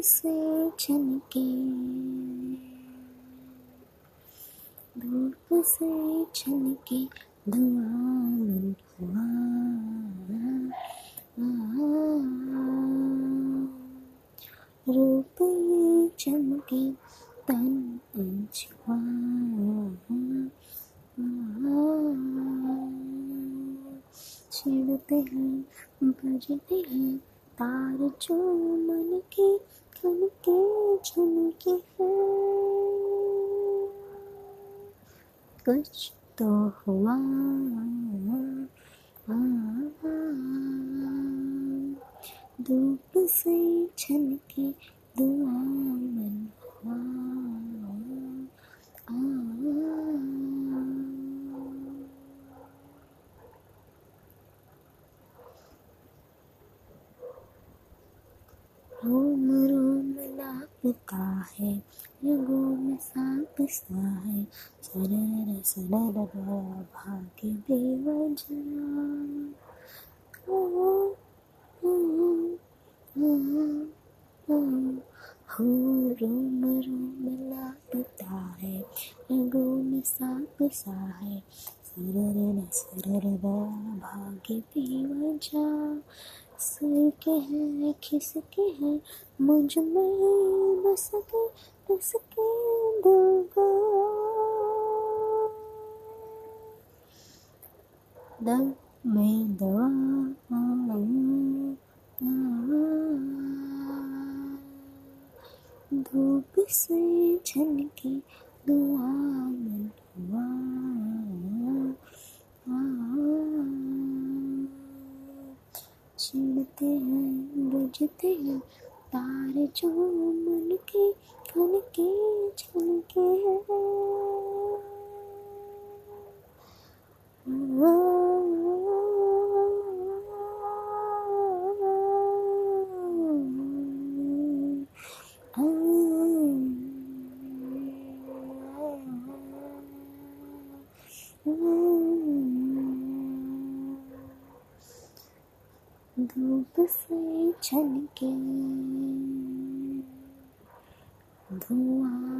से छनके। धूप से छनके धुआँ हुआ रूप चमके, तन अछुआ छिड़ते हैं, बजते हैं तार जो मन के कन के झुमके हैं। कुछ तो हुआ। धूप से छनके दुआ मन रोम रोम लापता है, रगों में सांप सा है सरर सरर भाग्य बेवजह हो रोम रोम लापता है, रगों में सांप सा है सरर सरर भाग्य बेवजह सर के हैं, खिसके हैं मुझमें बस के बस के। दम में दवा धूप से दुआ मन हुआ छिड़ते हैं बुझते हैं। तार जो मन के कन के झुमके धूप से छनके धुआँ